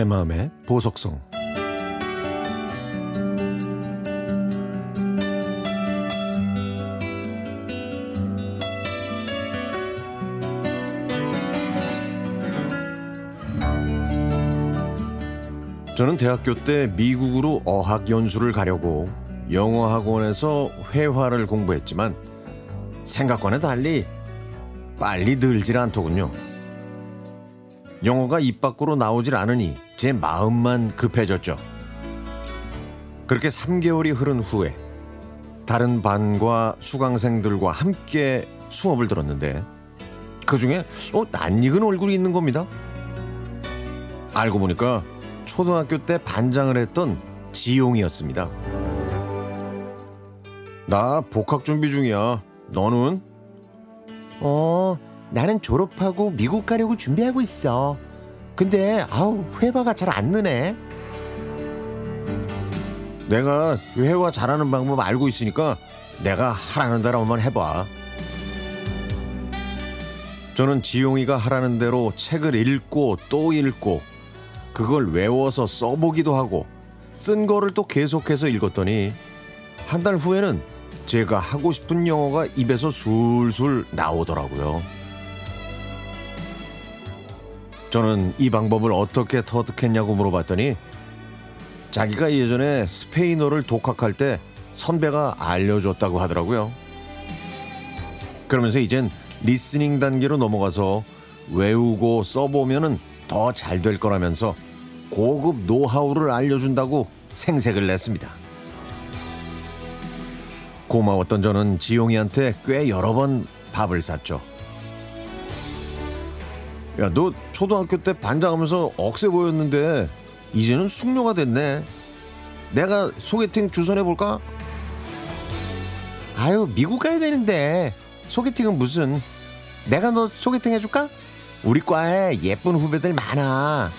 내 마음의 보석성 저는 대학교 때 미국으로 어학 연수를 가려고 영어 학원에서 회화를 공부했지만 생각과는 달리 빨리 늘질 않더군요. 영어가 입 밖으로 나오질 않으니 제 마음만 급해졌죠. 그렇게 3개월이 흐른 후에 다른 반과 수강생들과 함께 수업을 들었는데 그 중에 어, 낯익은 얼굴이 있는 겁니다. 알고 보니까 초등학교 때 반장을 했던 지용이었습니다. 나 복학 준비 중이야. 너는? 어, 나는 졸업하고 미국 가려고 준비하고 있어. 근데 아우 회화가 잘 안 느네. 내가 회화 잘하는 방법 알고 있으니까 내가 하라는 대로 한번 해봐. 저는 지용이가 하라는 대로 책을 읽고 또 읽고 그걸 외워서 써보기도 하고 쓴 거를 또 계속해서 읽었더니 한 달 후에는 제가 하고 싶은 영어가 입에서 술술 나오더라고요. 저는 이 방법을 어떻게 터득했냐고 물어봤더니 자기가 예전에 스페인어를 독학할 때 선배가 알려줬다고 하더라고요. 그러면서 이젠 리스닝 단계로 넘어가서 외우고 써보면은 더 잘 될 거라면서 고급 노하우를 알려준다고 생색을 냈습니다. 고마웠던 저는 지용이한테 꽤 여러 번 밥을 샀죠. 야, 너 초등학교 때 반장하면서 억세 보였는데 이제는 숙녀가 됐네. 내가 소개팅 주선해 볼까? 아유 미국 가야 되는데 소개팅은 무슨? 내가 너 소개팅 해줄까? 우리 과에 예쁜 후배들 많아.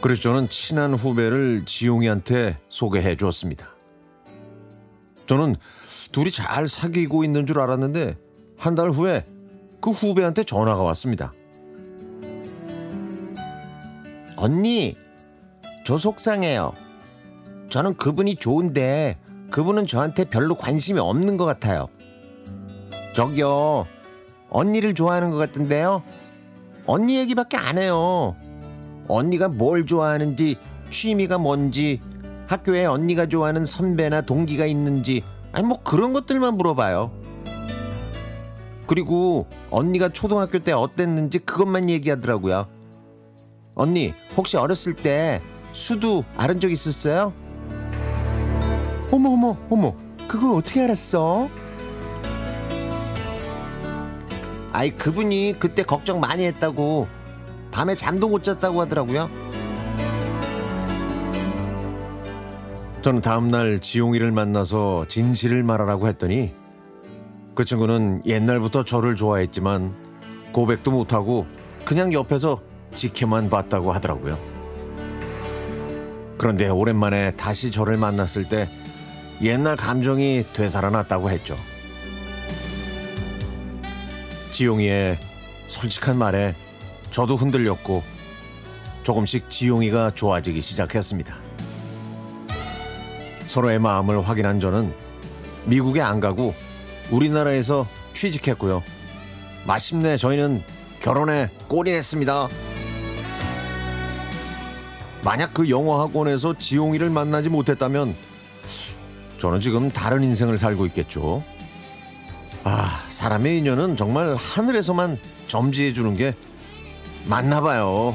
그래서 저는 친한 후배를 지용이한테 소개해 주었습니다. 저는 둘이 잘 사귀고 있는 줄 알았는데 한 달 후에 그 후배한테 전화가 왔습니다. 언니, 저 속상해요. 저는 그분이 좋은데 그분은 저한테 별로 관심이 없는 것 같아요. 저기요, 언니를 좋아하는 것 같은데요. 언니 얘기밖에 안 해요. 언니가 뭘 좋아하는지, 취미가 뭔지, 학교에 언니가 좋아하는 선배나 동기가 있는지, 아니 뭐 그런 것들만 물어봐요. 그리고 언니가 초등학교 때 어땠는지 그것만 얘기하더라고요. 언니, 혹시 어렸을 때 수두 알은 적 있었어요? 어머, 어머, 어머, 그걸 어떻게 알았어? 아이, 그분이 그때 걱정 많이 했다고 밤에 잠도 못 잤다고 하더라고요. 저는 다음날 지용이를 만나서 진실을 말하라고 했더니 그 친구는 옛날부터 저를 좋아했지만 고백도 못하고 그냥 옆에서 지켜만 봤다고 하더라고요. 그런데 오랜만에 다시 저를 만났을 때 옛날 감정이 되살아났다고 했죠. 지용이의 솔직한 말에 저도 흔들렸고 조금씩 지용이가 좋아지기 시작했습니다. 서로의 마음을 확인한 저는 미국에 안 가고 우리나라에서 취직했고요. 마침내 저희는 결혼에 꼴이냈습니다. 만약 그 영어 학원에서 지용이를 만나지 못했다면 저는 지금 다른 인생을 살고 있겠죠. 아, 사람의 인연은 정말 하늘에서만 점지해 주는 게 맞나 봐요.